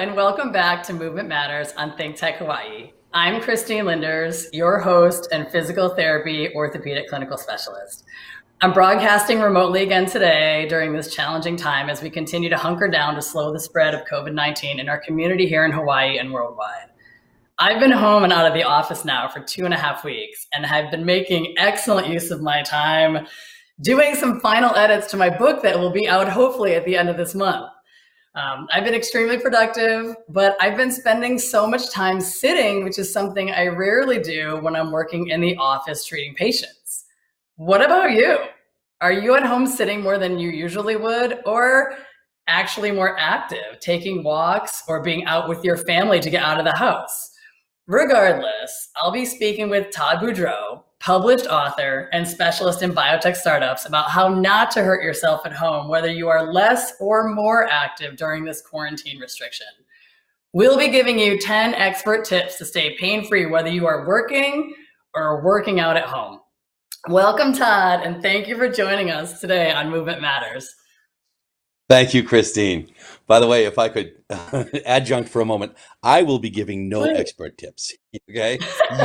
And welcome back to Movement Matters on Think Tech Hawaii. I'm Christine Lynders, your host and physical therapy orthopedic clinical specialist. I'm broadcasting remotely again today during this challenging time as we continue to hunker down to slow the spread of COVID 19 in our community here in Hawaii and worldwide. I've been home and out of the office now for two and a half weeks and have been making excellent use of my time doing some final edits to my book that will be out hopefully at the end of this month. Um, I've been extremely productive, but I've been spending so much time sitting, which is something I rarely do when I'm working in the office treating patients. What about you? Are you at home sitting more than you usually would, or actually more active, taking walks or being out with your family to get out of the house? Regardless, I'll be speaking with Todd Boudreau, published author and specialist in biotech startups, about how not to hurt yourself at home, whether you are less or more active during this quarantine restriction. We'll be giving you 10 expert tips to stay pain free, whether you are working or working out at home. Welcome, Todd, and thank you for joining us today on Movement Matters. Thank you, Christine. By the way, if I could adjunct for a moment, I will be giving no expert tips. Okay,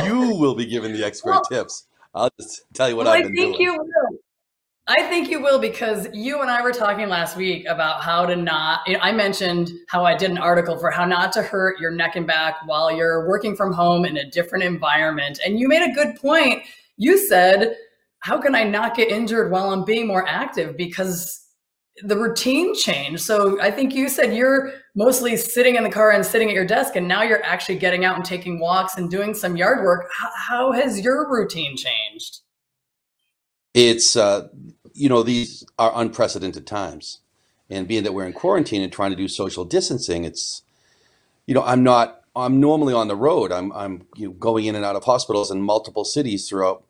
you will be giving the expert well, tips. I'll just tell you what well, I've been I think doing. you will. I think you will because you and I were talking last week about how to not. You know, I mentioned how I did an article for how not to hurt your neck and back while you're working from home in a different environment, and you made a good point. You said how can I not get injured while I'm being more active? Because the routine changed. So I think you said you're mostly sitting in the car and sitting at your desk, and now you're actually getting out and taking walks and doing some yard work. How, how has your routine changed? It's, uh, you know, these are unprecedented times. And being that we're in quarantine and trying to do social distancing, it's, you know, I'm not, I'm normally on the road. I'm, I'm you know, going in and out of hospitals in multiple cities throughout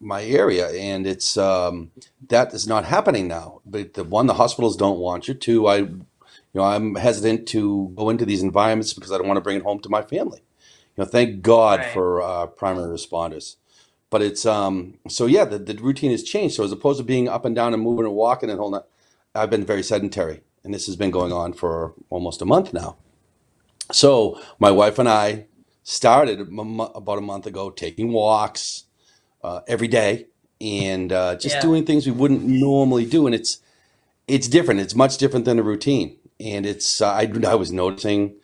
my area, and it's um, that is not happening now. But the one, the hospitals don't want you. to. I, you know, I'm hesitant to go into these environments because I don't want to bring it home to my family. You know, thank God right. for uh, primary responders. But it's um, so yeah, the, the routine has changed. So as opposed to being up and down and moving and walking and holding, I've been very sedentary, and this has been going on for almost a month now. So my wife and I started about a month ago taking walks uh, every day and uh, just yeah. doing things we wouldn't normally do. And it's it's different. It's much different than a routine. And it's uh, I, I was noticing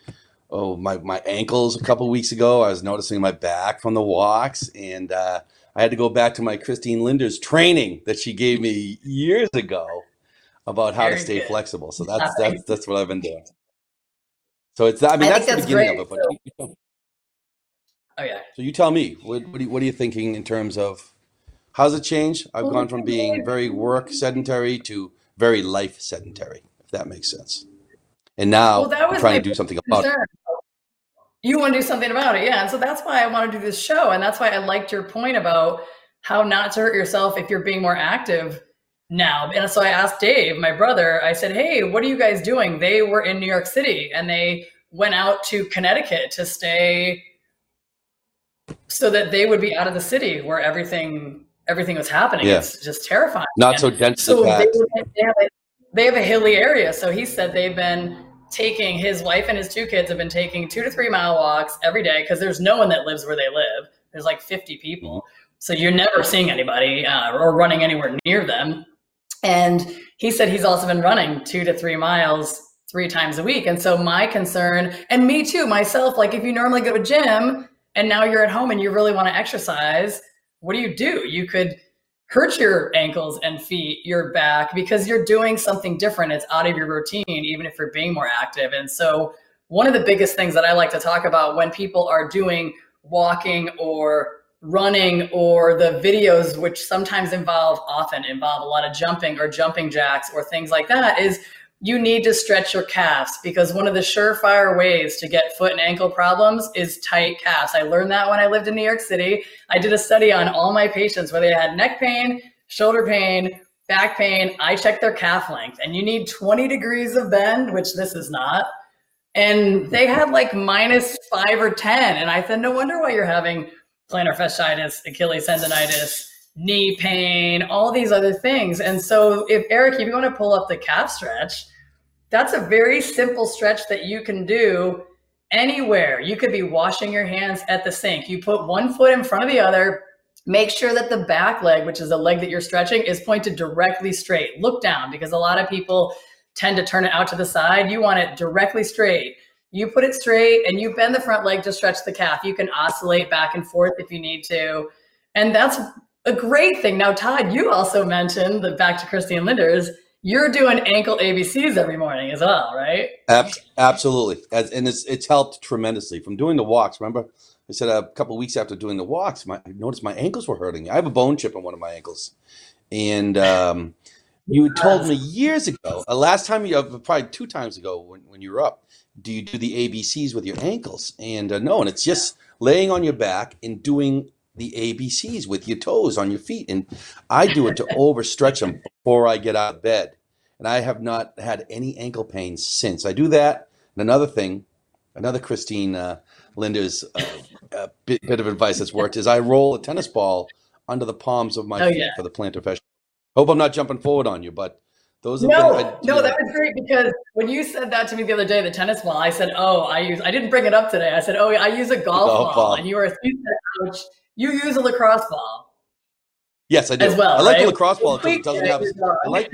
oh my my ankles a couple weeks ago. I was noticing my back from the walks, and uh, I had to go back to my Christine Lynders training that she gave me years ago about how Very to stay good. flexible. So that's that's that's what I've been doing. So it's I mean I that's, that's, the beginning great. of it. But Oh yeah. So you tell me, what what are you, what are you thinking in terms of how's it changed? I've oh, gone from being very work sedentary to very life sedentary, if that makes sense. And now well, I'm trying to do something about it. You want to do something about it, yeah. And so that's why I want to do this show, and that's why I liked your point about how not to hurt yourself if you're being more active now. And so I asked Dave, my brother, I said, Hey, what are you guys doing? They were in New York City and they went out to Connecticut to stay so that they would be out of the city where everything everything was happening. Yeah. It's just terrifying. Not so dense. So they, they, have a, they have a hilly area. So he said they've been taking his wife and his two kids have been taking two to three mile walks every day because there's no one that lives where they live. There's like 50 people. So you're never seeing anybody uh, or running anywhere near them. And he said he's also been running two to three miles three times a week. And so my concern, and me too, myself, like if you normally go to gym, and now you're at home and you really want to exercise, what do you do? You could hurt your ankles and feet, your back, because you're doing something different. It's out of your routine, even if you're being more active. And so, one of the biggest things that I like to talk about when people are doing walking or running or the videos, which sometimes involve, often involve a lot of jumping or jumping jacks or things like that, is you need to stretch your calves because one of the surefire ways to get foot and ankle problems is tight calves. I learned that when I lived in New York City. I did a study on all my patients, where they had neck pain, shoulder pain, back pain. I checked their calf length, and you need 20 degrees of bend, which this is not. And they had like minus five or 10. And I said, no wonder why you're having plantar fasciitis, Achilles tendonitis knee pain, all these other things. And so, if Eric, if you want to pull up the calf stretch, that's a very simple stretch that you can do anywhere. You could be washing your hands at the sink. You put one foot in front of the other, make sure that the back leg, which is the leg that you're stretching, is pointed directly straight. Look down because a lot of people tend to turn it out to the side. You want it directly straight. You put it straight and you bend the front leg to stretch the calf. You can oscillate back and forth if you need to. And that's a great thing. Now, Todd, you also mentioned that back to Christine Lynders, you're doing ankle ABCs every morning as well, right? Ab- absolutely. As, and it's, it's helped tremendously from doing the walks. Remember, I said a couple weeks after doing the walks, my, I noticed my ankles were hurting. I have a bone chip in one of my ankles. And um, you told me years ago, uh, last time you, uh, probably two times ago when, when you were up, do you do the ABCs with your ankles? And uh, no, and it's just laying on your back and doing the ABCs with your toes on your feet. And I do it to overstretch them before I get out of bed. And I have not had any ankle pain since. I do that. And another thing, another Christine uh, Lynders' uh, bit, bit, of advice that's worked is I roll a tennis ball under the palms of my oh, feet yeah. for the plantar fascia. Hope I'm not jumping forward on you, but those are no, I, no, that was great because when you said that to me the other day, the tennis ball, I said, "Oh, I use." I didn't bring it up today. I said, "Oh, I use a golf, golf ball. ball," and you were, you said, "Ouch." You use a lacrosse ball. Yes, I do. As well, I like right? the lacrosse ball because it doesn't have. I like.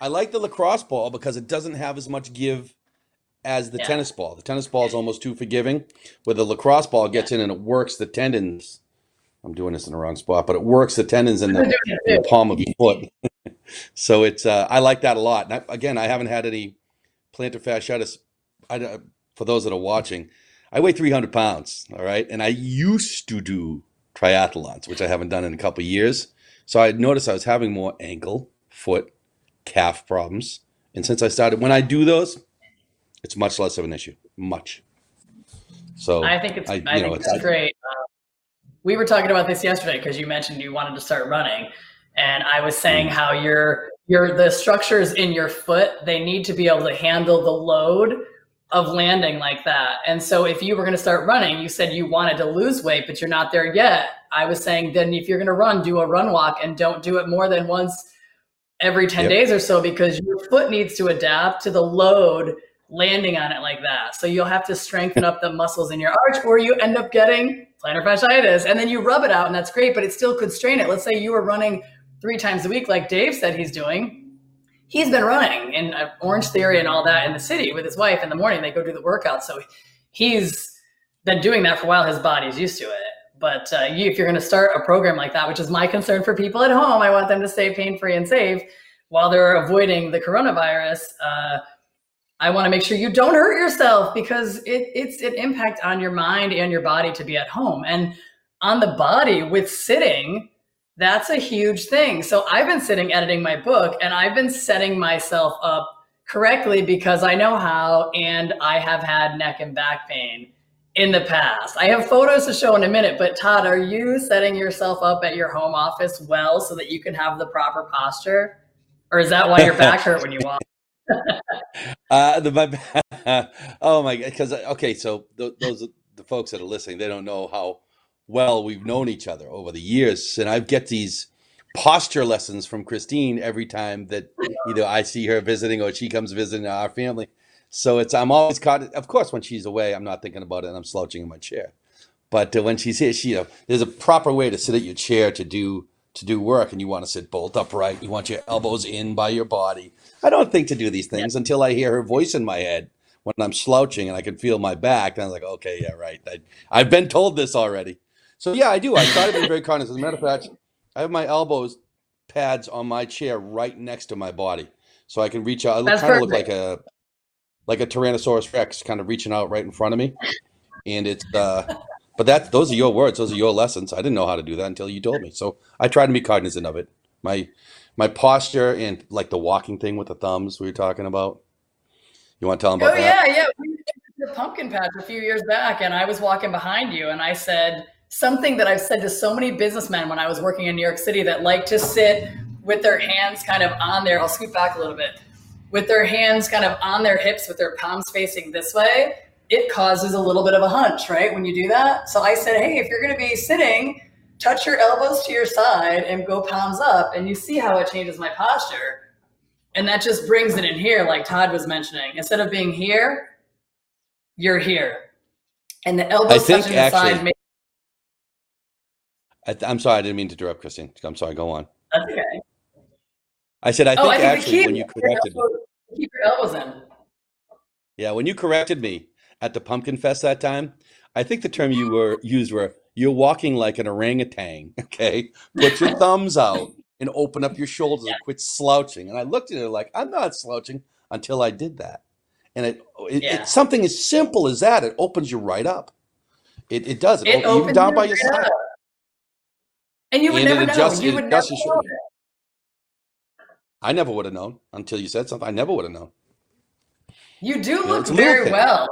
I like the lacrosse ball because it doesn't have as much give as the yeah. tennis ball. The tennis ball is almost too forgiving, where the lacrosse ball gets in and it works the tendons. I'm doing this in the wrong spot, but it works the tendons in the, in the palm of your foot. so it's uh, I like that a lot. I, again, I haven't had any plantar fasciitis. I, for those that are watching, I weigh 300 pounds, all right? And I used to do triathlons, which I haven't done in a couple years. So I noticed I was having more ankle, foot, calf problems. And since I started, when I do those, it's much less of an issue. Much. So I think it's, I, I think it's, it's great. Uh, we were talking about this yesterday because you mentioned you wanted to start running. And I was saying mm. how your your the structures in your foot, they need to be able to handle the load of landing like that. And so if you were going to start running, you said you wanted to lose weight, but you're not there yet. I was saying then if you're going to run, do a run walk and don't do it more than once every 10 yep. days or so because your foot needs to adapt to the load landing on it like that. So you'll have to strengthen up the muscles in your arch or you end up getting plantar fasciitis and then you rub it out and that's great, but it still could strain it. Let's say you were running three times a week like Dave said he's doing he's been running in Orange Theory and all that in the city with his wife in the morning. They go do the workout. So he's been doing that for a while. His body's used to it. But uh, you, if you're going to start a program like that, which is my concern for people at home, I want them to stay pain free and safe while they're avoiding the coronavirus. Uh, I want to make sure you don't hurt yourself because it, it's an impact on your mind and your body to be at home. And on the body with sitting, that's a huge thing. So I've been sitting editing my book and I've been setting myself up correctly because I know how and I have had neck and back pain in the past. I have photos to show in a minute, but Todd, are you setting yourself up at your home office well so that you can have the proper posture? Or is that why your back hurt when you walk? uh, the, my, oh my god! Because okay, so th- those the folks that are listening, they don't know how well we've known each other over the years, and I get these posture lessons from Christine every time that either I see her visiting or she comes visiting our family. So it's I'm always caught. Of course, when she's away, I'm not thinking about it, and I'm slouching in my chair. But uh, when she's here, she uh, there's a proper way to sit at your chair to do to do work, and you want to sit bolt upright. You want your elbows in by your body. I don't think to do these things until I hear her voice in my head when I'm slouching and I can feel my back. And I'm like, okay, yeah, right. I, I've been told this already. So yeah, I do. I try to be very conscious. As a matter of fact, I have my elbows pads on my chair right next to my body, so I can reach out. I kind of look like a like a Tyrannosaurus Rex, kind of reaching out right in front of me. And it's uh, but that those are your words. Those are your lessons. I didn't know how to do that until you told me. So I try to be cognizant of it. My my posture and like the walking thing with the thumbs we were talking about. You want to tell them about oh, that? yeah, yeah. We the pumpkin patch a few years back, and I was walking behind you, and I said something that I've said to so many businessmen when I was working in New York City that like to sit with their hands kind of on their, I'll scoot back a little bit, with their hands kind of on their hips with their palms facing this way, it causes a little bit of a hunch, right? When you do that. So I said, hey, if you're going to be sitting, touch your elbows to your side and go palms up, and you see how it changes my posture. And that just brings it in here, like Todd was mentioning. Instead of being here, you're here. And the elbows touching the side. I am sorry, I didn't mean to interrupt, Christine. I'm sorry, go on. That's okay. I said, I think, oh, I think actually when you corrected me. Keep your elbows in. Yeah, when you corrected me at the Pumpkin Fest that time, I think the term you were used were you're walking like an orangutan. Okay, put your thumbs out and open up your shoulders yeah. and quit slouching. And I looked at her like I'm not slouching until I did that. And it, it yeah. it's something as simple as that. It opens you right up. It, it does. It, it opens even down by your side. Up. And you would and never know. Adjusts, you would never know. I never would have known until you said something. I never would have known. You do look very well.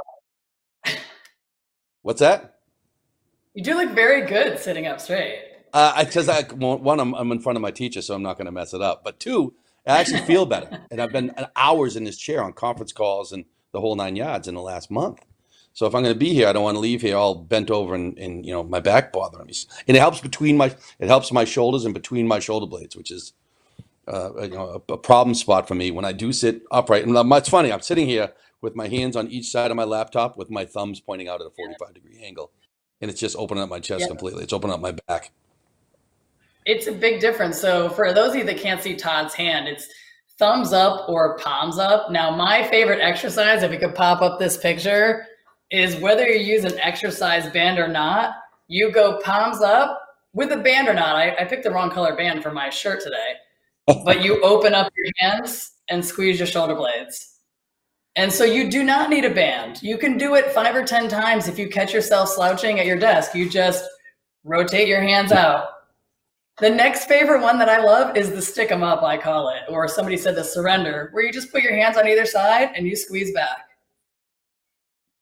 What's that? You do look very good sitting up straight. Uh, because I, one, I'm, I'm in front of my teacher, so I'm not going to mess it up. But two, I actually feel better, and I've been hours in this chair on conference calls and the whole nine yards in the last month. So if I'm going to be here, I don't want to leave here all bent over and, and you know my back bothering me. And it helps between my it helps my shoulders and between my shoulder blades, which is uh, you know a, a, problem spot for me when I do sit upright. And it's funny, I'm sitting here with my hands on each side of my laptop with my thumbs pointing out at a 45 degree angle, and it's just opening up my chest yep. completely. It's opening up my back. It's a big difference. So for those of you that can't see Todd's hand, it's thumbs up or palms up. Now, my favorite exercise, if we could pop up this picture, is whether you use an exercise band or not, you go palms up with a band or not. I, I picked the wrong color band for my shirt today, but you open up your hands and squeeze your shoulder blades. And so you do not need a band. You can do it five or 10 times if you catch yourself slouching at your desk. You just rotate your hands out. The next favorite one that I love is the stick 'em up, I call it, or somebody said the surrender, where you just put your hands on either side and you squeeze back.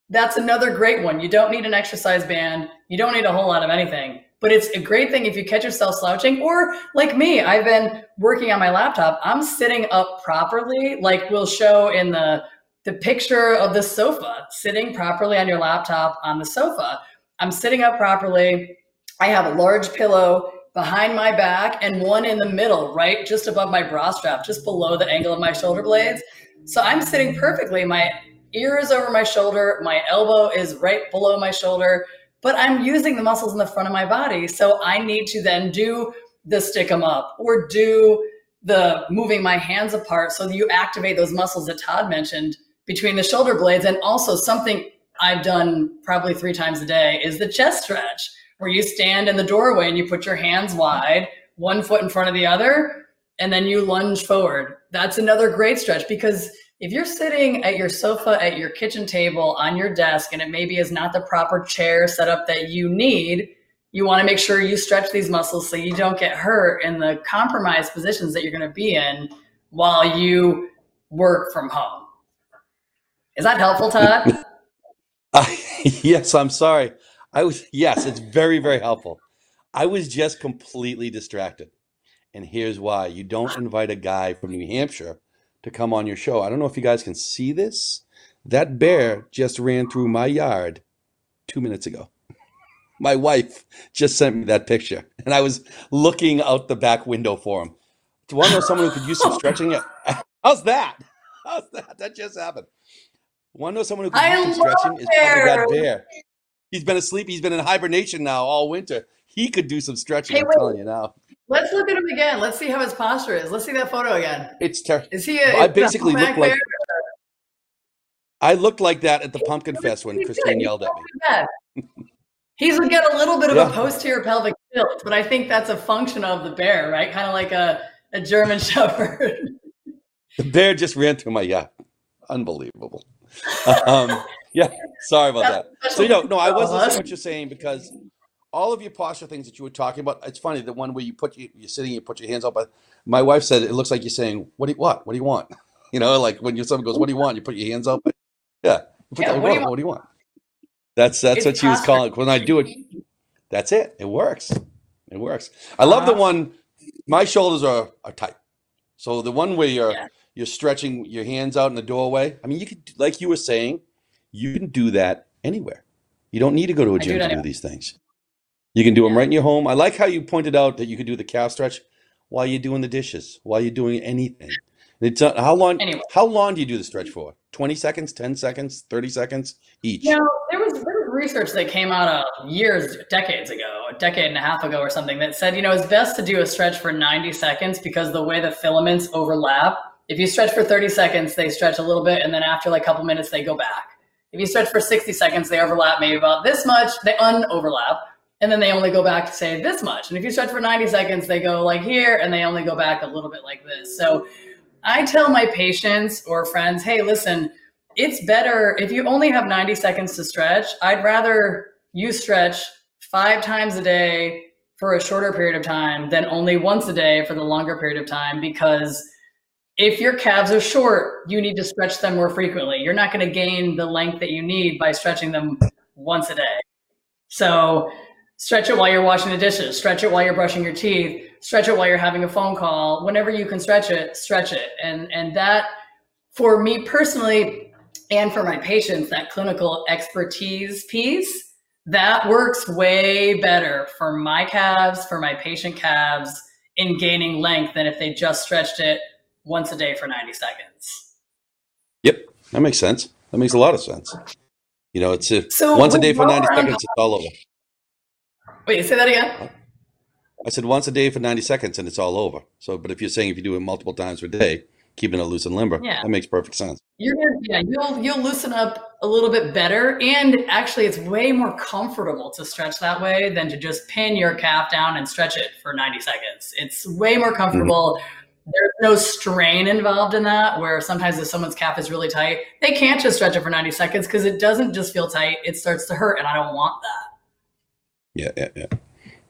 That's another great one. You don't need an exercise band. You don't need a whole lot of anything. But it's a great thing if you catch yourself slouching, or like me, I've been working on my laptop. I'm sitting up properly, like we'll show in the the picture of the sofa, sitting properly on your laptop on the sofa. I'm sitting up properly. I have a large pillow behind my back and one in the middle, right just above my bra strap, just below the angle of my shoulder blades. So I'm sitting perfectly. My ear is over my shoulder, my elbow is right below my shoulder, but I'm using the muscles in the front of my body. So I need to then do the stick them up or do the moving my hands apart so that you activate those muscles that Todd mentioned between the shoulder blades. And also something I've done probably three times a day is the chest stretch, where you stand in the doorway and you put your hands wide, one foot in front of the other, and then you lunge forward. That's another great stretch because if you're sitting at your sofa at your kitchen table on your desk and it maybe is not the proper chair setup that you need, you want to make sure you stretch these muscles so you don't get hurt in the compromised positions that you're going to be in while you work from home. Is that helpful, Todd? uh, yes, I'm sorry. I was yes, it's very very helpful. I was just completely distracted. And here's why. You don't invite a guy from New Hampshire to come on your show. I don't know if you guys can see this. That bear just ran through my yard two minutes ago. My wife just sent me that picture, and I was looking out the back window for him. Do you want to know someone who could use some stretching? How's that? How's that? That just happened. Want to know someone who could I use some stretching? Is that bear. He's been asleep. He's been in hibernation now all winter. He could do some stretching. Hey, I'm wait. telling you now. Let's look at him again. Let's see how his posture is. Let's see that photo again. It's terrible. Is he? A, I basically look like. I looked like that at the Pumpkin Fest when Christine yelled at me. He's got a little bit of yeah. a posterior pelvic tilt, but I think that's a function of the bear, right? Kind of like a, a German Shepherd. the bear just ran through my yacht. Unbelievable. Um, yeah, sorry about that's that. So you know, no, I was listening to what you're saying because all of your posture things that you were talking about. It's funny the one where you put you, you're sitting, you put your hands up. But my wife said it looks like you're saying, "What do you what? What do you want?" You know, like when someone goes, "What do you want?" You put your hands up. Yeah, yeah what, do what, do you want? That's that's it's what she was calling. When I do it, that's it. It works. It works. I love uh, the one. My shoulders are are tight. So the one where you're yeah. you're stretching your hands out in the doorway. I mean, you could, like you were saying, you can do that anywhere. You don't need to go to a gym to do these things. You can do them right in your home. I like how you pointed out that you could do the calf stretch while you're doing the dishes, while you're doing anything. It's uh, how long? Anyway. How long do you do the stretch for? Twenty seconds, ten seconds, thirty seconds each. You know, there was, there was research that came out of years, decades ago, a decade and a half ago or something that said, you know, it's best to do a stretch for 90 seconds because the way the filaments overlap, if you stretch for 30 seconds, they stretch a little bit, and then after like a couple minutes, they go back. If you stretch for 60 seconds, they overlap maybe about this much, they unoverlap, and then they only go back to say this much. And if you stretch for 90 seconds, they go like here, and they only go back a little bit like this. So I tell my patients or friends, hey, listen, it's better if you only have 90 seconds to stretch. I'd rather you stretch five times a day for a shorter period of time than only once a day for the longer period of time because if your calves are short, you need to stretch them more frequently. You're not going to gain the length that you need by stretching them once a day. So stretch it while you're washing the dishes, stretch it while you're brushing your teeth, stretch it while you're having a phone call. Whenever you can stretch it, stretch it. And and that for me personally and for my patients, that clinical expertise piece, that works way better for my calves, for my patient calves in gaining length than if they just stretched it once a day for 90 seconds. Yep, that makes sense. That makes a lot of sense. You know, it's a, So once a day for 90 seconds, it's all over. Wait, say that again? I said once a day for 90 seconds and it's all over. So, but if you're saying if you do it multiple times per day, keeping it loose and limber, Yeah. that makes perfect sense. You're gonna, yeah, you'll you'll loosen up a little bit better, and actually, it's way more comfortable to stretch that way than to just pin your calf down and stretch it for 90 seconds. It's way more comfortable. Mm-hmm. There's no strain involved in that. Where sometimes if someone's calf is really tight, they can't just stretch it for 90 seconds because it doesn't just feel tight; it starts to hurt, and I don't want that. Yeah, yeah, yeah.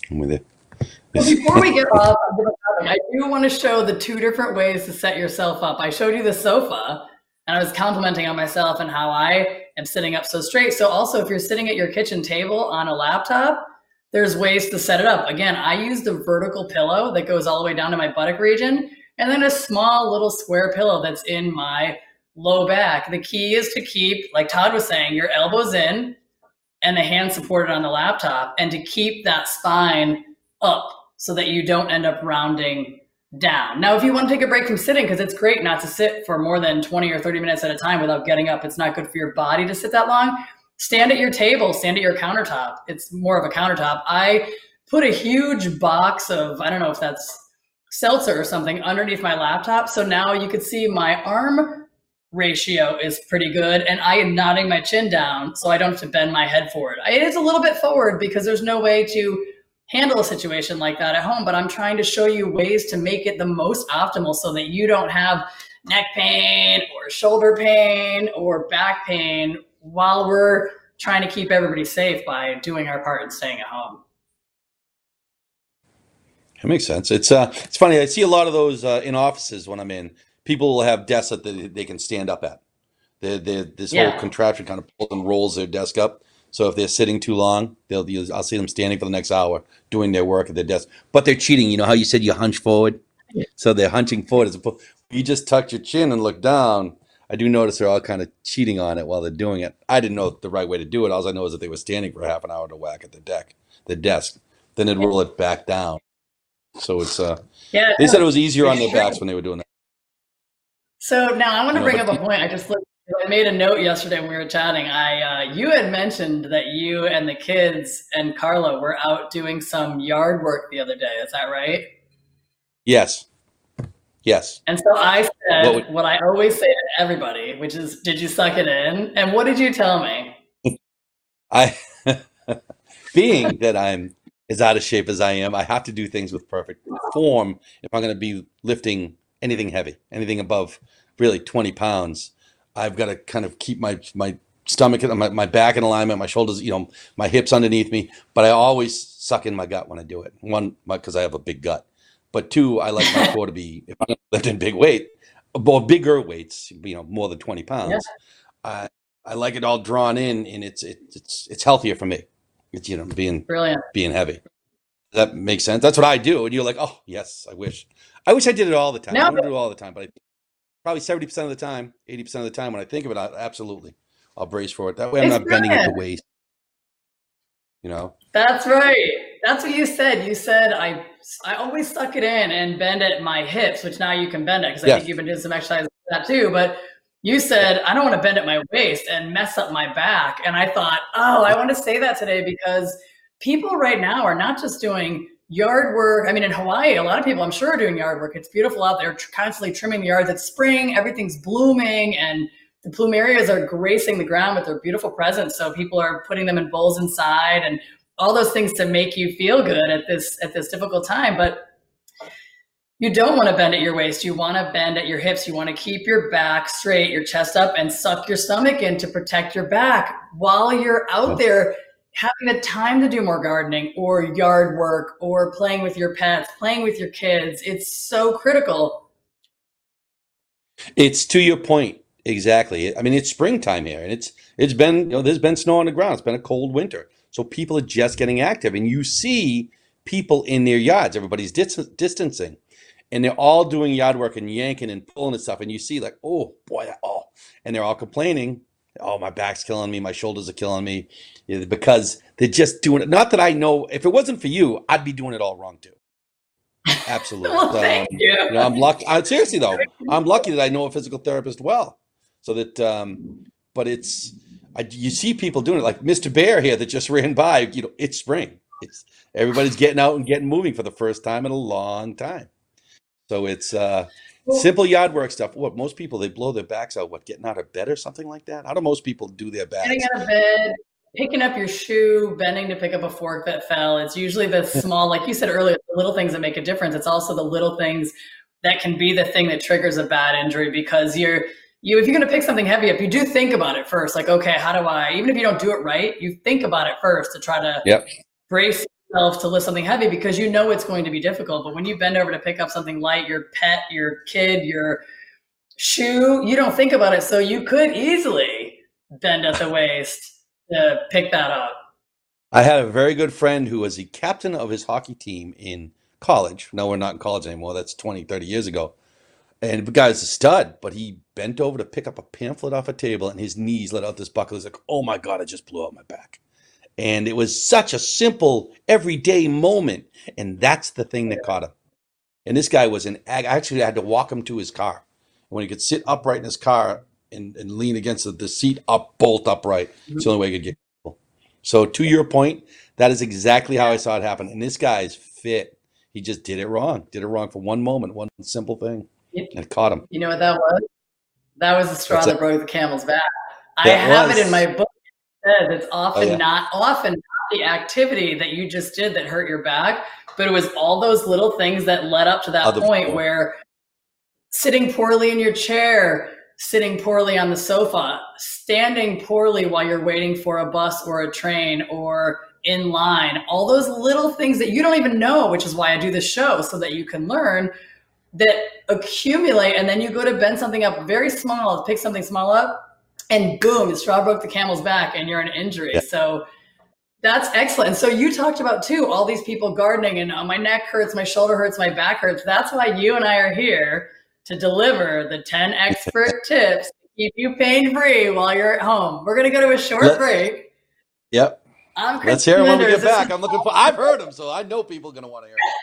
I'm with you. Well, Before we get off, of the topic, I do want to show the two different ways to set yourself up. I showed you the sofa, and I was complimenting on myself and how I am sitting up so straight. So, also, if you're sitting at your kitchen table on a laptop, there's ways to set it up. Again, I use the vertical pillow that goes all the way down to my buttock region, and then a small little square pillow that's in my low back. The key is to keep, like Todd was saying, your elbows in and the hand supported on the laptop, and to keep that spine up so that you don't end up rounding down. Now, if you want to take a break from sitting, because it's great not to sit for more than 20 or 30 minutes at a time without getting up, it's not good for your body to sit that long. Stand at your table, stand at your countertop. It's more of a countertop. I put a huge box of, I don't know if that's seltzer or something underneath my laptop. So now you could see my arm ratio is pretty good and I am nodding my chin down so I don't have to bend my head forward. It is a little bit forward because there's no way to handle a situation like that at home, but I'm trying to show you ways to make it the most optimal so that you don't have neck pain or shoulder pain or back pain while we're trying to keep everybody safe by doing our part and staying at home. That makes sense. It's uh, it's funny. I see a lot of those uh, in offices when I'm in. People will have desks that they, they can stand up at. They they this Yeah. whole contraption kind of pulls and rolls their desk up. So if they're sitting too long, they'll use. I'll see them standing for the next hour doing their work at their desk. But they're cheating. You know how you said you hunch forward, so they're hunching forward as opposed. You just tuck your chin and look down. I do notice they're all kind of cheating on it while they're doing it. I didn't know the right way to do it. All I know is that they were standing for half an hour to whack at the deck, the desk. Then they'd roll it back down. So it's uh. Yeah. They said it was easier on their backs when they were doing that. So now I want to bring up a point. I just looked, I made a note yesterday when we were chatting. I uh, you had mentioned that you and the kids and Carla were out doing some yard work the other day. Is that right? Yes. Yes. And so I said What what, I always say to everybody, which is, "Did you suck it in?" And what did you tell me? I, being that I'm as out of shape as I am, I have to do things with perfect form if I'm going to be lifting anything heavy, anything above really 20 pounds. I've got to kind of keep my my stomach, and my, my back in alignment, my shoulders, you know, my hips underneath me. But I always suck in my gut when I do it. One, because I have a big gut. But two, I like my core to be, if I'm lifting big weight, or bigger weights, you know, more than 20 pounds. Yeah. I, I like it all drawn in, and it's it, it's it's healthier for me. It's you know being Brilliant. being heavy. That makes sense. That's what I do, and you're like, oh yes, I wish, I wish I did it all the time. No, I but- do it all the time, but I, probably seventy percent of the time, eighty percent of the time, when I think of it, I, absolutely, I'll brace for it. That way, I'm It's not bending at the waist. You know, That's right. That's what you said. You said I I always suck it in and bend at my hips, which now you can bend it because I think you've been doing some exercises that too. But you said I don't want to bend at my waist and mess up my back, and I thought, oh, I want to say that today because people right now are not just doing yard work. I mean, in Hawaii, a lot of people I'm sure are doing yard work. It's beautiful out there, constantly trimming the yards. It's spring, everything's blooming, and the plumerias are gracing the ground with their beautiful presence. So people are putting them in bowls inside and all those things to make you feel good at this at this difficult time. But you don't want to bend at your waist. You want to bend at your hips. You want to keep your back straight, your chest up, and suck your stomach in to protect your back while you're out there having the time to do more gardening or yard work or playing with your pets, playing with your kids. It's so critical. It's to your point. Exactly. I mean, it's springtime here and it's it's been, you know, there's been snow on the ground. It's been a cold winter. So people are just getting active and you see people in their yards. Everybody's dis- distancing and they're all doing yard work and yanking and pulling and stuff. And you see like, oh boy, oh, and they're all complaining. Oh, my back's killing me. My shoulders are killing me because they're just doing it. Not that I know if it wasn't for you, I'd be doing it all wrong too. Absolutely. well, thank um, you. you know, I'm lucky. I, seriously though, I'm lucky that I know a physical therapist well, so that. Um, but it's I, you see people doing it, like Mr. Bear here that just ran by. You know, it's spring. It's everybody's getting out and getting moving for the first time in a long time. So it's uh, simple yard work stuff. What most people they blow their backs out. What getting out of bed or something like that? How do most people do their backs? Getting out of bed, picking up your shoe, bending to pick up a fork that fell. It's usually the small, like you said earlier, the little things that make a difference. It's also the little things that can be the thing that triggers a bad injury because you're you if you're going to pick something heavy up, you do think about it first. Like, okay, how do I? Even if you don't do it right, you think about it first to try to yep. brace yourself to lift something heavy because you know it's going to be difficult. But when you bend over to pick up something light, your pet, your kid, your shoe, you don't think about it. So you could easily bend at the waist to pick that up. I had a very good friend who was the captain of his hockey team in college. No, we're not in college anymore. That's 20, 30 years ago. And the guy's a stud, but he bent over to pick up a pamphlet off a table and his knees let out this buckle. He's like, oh my God, I just blew out my back. And it was such a simple, everyday moment. And that's the thing that caught him. And this guy was an, I actually had to walk him to his car. When he could sit upright in his car and, and lean against the, the seat up, bolt upright, mm-hmm. it's the only way he could get. So to your point, that is exactly how I saw it happen. And this guy is fit. He just did it wrong. Did it wrong for one moment, one simple thing. And caught him. You know what that was? That was the straw that? that broke the camel's back. That I have was. it in my book. Says it's often oh, yeah. not often not the activity that you just did that hurt your back, but it was all those little things that led up to that Other point people. where sitting poorly in your chair, sitting poorly on the sofa, standing poorly while you're waiting for a bus or a train or in line, all those little things that you don't even know, which is why I do this show so that you can learn that accumulate and then you go to bend something up very small, pick something small up, and boom, the straw broke the camel's back and you're an injury. Yeah. So that's excellent. So you talked about too all these people gardening and oh, my neck hurts, my shoulder hurts, my back hurts. That's why you and I are here to deliver the 10 expert tips to keep you pain free while you're at home. We're going to go to a short Let, break. Yep. I'm Chris Let's hear them when we get back. I'm looking for. I've heard them, so I know people are going to want to hear them.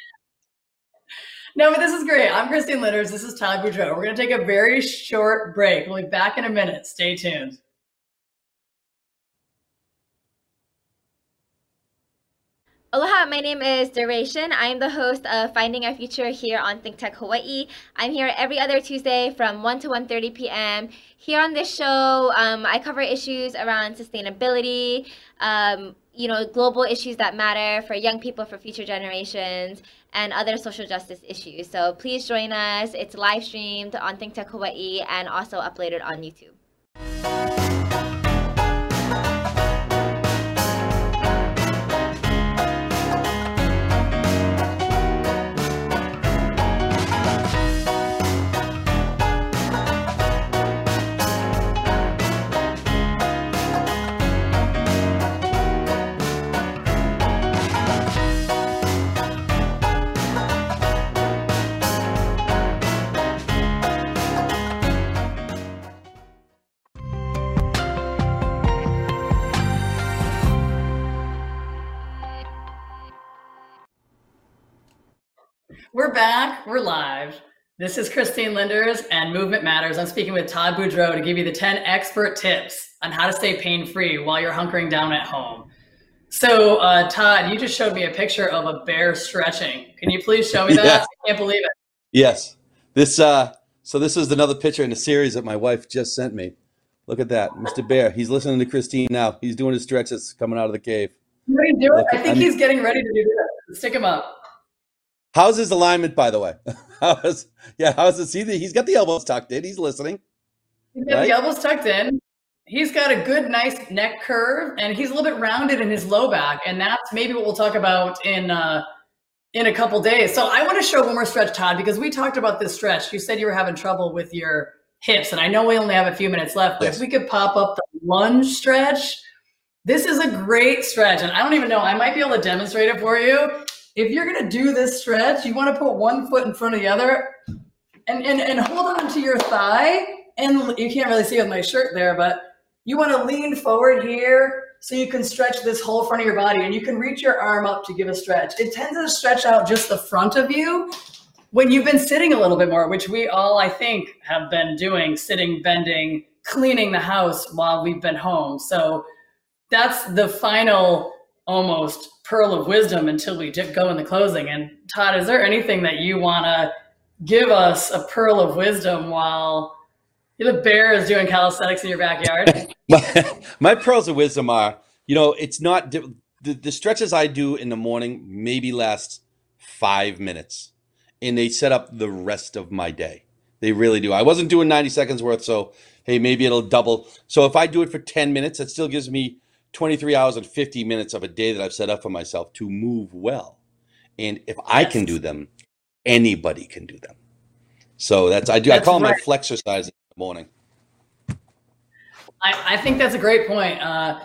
No, but this is great. I'm Christine Lynders. This is Todd Boudreau. We're going to take a very short break. We'll be back in a minute. Stay tuned. Aloha, my name is Duration. I'm the host of Finding Our Future here on Think Tech Hawaii. I'm here every other Tuesday from 1 to 1.30 p.m. Here on this show, um, I cover issues around sustainability, um, you know, global issues that matter for young people, for future generations, and other social justice issues. So please join us. It's live streamed on Think Tech Hawaii and also uploaded on YouTube. We're back. We're live. This is Christine Lynders and Movement Matters. I'm speaking with Todd Boudreau to give you the 10 expert tips on how to stay pain free while you're hunkering down at home. So, uh, Todd, you just showed me a picture of a bear stretching. Can you please show me that? Yeah. I can't believe it. Yes. This, uh, so this is another picture in a series that my wife just sent me. Look at that, Mr. Bear. He's listening to Christine now. He's doing his stretches coming out of the cave. What are you doing? I think I'm, he's getting ready to do that. Stick him up. How's his alignment, by the way? how's yeah? How's it? See, he's got the elbows tucked in. He's listening. He's got right? the elbows tucked in. He's got a good, nice neck curve, and he's a little bit rounded in his low back, and that's maybe what we'll talk about in uh, in a couple days. So I want to show one more stretch, Todd, because we talked about this stretch. You said you were having trouble with your hips, and I know we only have a few minutes left, but yes. if we could pop up the lunge stretch, this is a great stretch, and I don't even know. I might be able to demonstrate it for you if you're going to do this stretch, you want to put one foot in front of the other and, and, and hold on to your thigh. And you can't really see with my shirt there, but you want to lean forward here so you can stretch this whole front of your body and you can reach your arm up to give a stretch. It tends to stretch out just the front of you when you've been sitting a little bit more, which we all, I think, have been doing sitting, bending, cleaning the house while we've been home. So that's the final almost pearl of wisdom until we go in the closing. And Todd, is there anything that you want to give us a pearl of wisdom while the bear is doing calisthenics in your backyard? my, my pearls of wisdom are, you know, it's not the, the stretches I do in the morning maybe last five minutes, and they set up the rest of my day. They really do. I wasn't doing 90 seconds worth, so hey, maybe it'll double. So if I do it for 10 minutes, that still gives me 23 hours and 50 minutes of a day that I've set up for myself to move well. And if yes. I can do them, anybody can do them. So that's I do that's I call right. them my flexercise in the morning. I, I think that's a great point. Uh,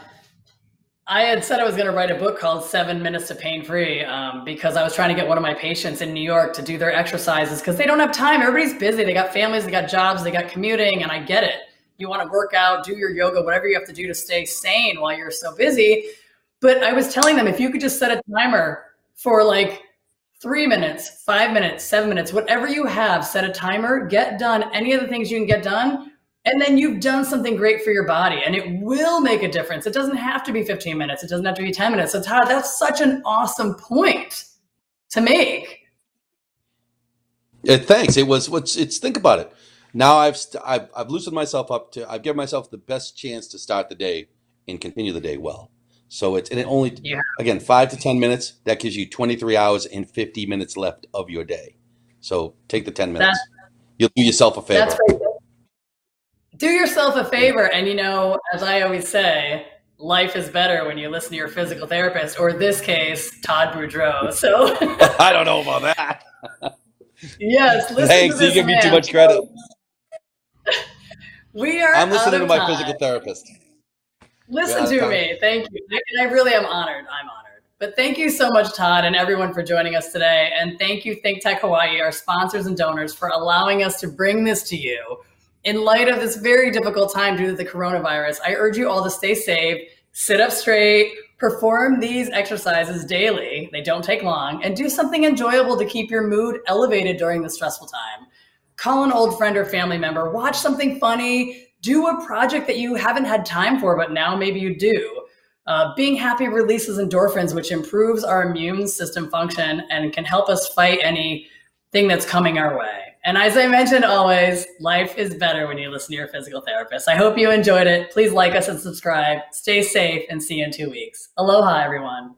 I had said I was going to write a book called Seven Minutes to Pain Free um, because I was trying to get one of my patients in New York to do their exercises because they don't have time. Everybody's busy. They got families, they got jobs, they got commuting, and I get it you want to work out, do your yoga, whatever you have to do to stay sane while you're so busy. But I was telling them if you could just set a timer for like three minutes, five minutes, seven minutes, whatever you have, set a timer, get done any of the things you can get done. And then you've done something great for your body and it will make a difference. It doesn't have to be 15 minutes. It doesn't have to be 10 minutes. So Todd, that's such an awesome point to make. Yeah, thanks. It was what's it's think about it now I've, st- I've I've loosened myself up to I've given myself the best chance to start the day and continue the day well. So it's and it only yeah. again five to ten minutes. That gives you twenty three hours and fifty minutes left of your day. So take the ten minutes. You'll do yourself a favor. Do yourself a favor, and you know, as I always say, life is better when you listen to your physical therapist, or in this case, Todd Boudreau. So I don't know about that. yes, thanks. you give me too much credit. We are. I'm listening to my time. physical therapist. Listen to time. me. Thank you. I really am honored. I'm honored. But thank you so much, Todd, and everyone for joining us today. And thank you, Think Tech Hawaii, our sponsors and donors, for allowing us to bring this to you. In light of this very difficult time due to the coronavirus, I urge you all to stay safe, sit up straight, perform these exercises daily. They don't take long, and do something enjoyable to keep your mood elevated during this stressful time call an old friend or family member, watch something funny, do a project that you haven't had time for, but now maybe you do. Uh, being happy releases endorphins, which improves our immune system function and can help us fight anything that's coming our way. And as I mentioned always, life is better when you listen to your physical therapist. I hope you enjoyed it. Please like us and subscribe. Stay safe and see you in two weeks. Aloha, everyone.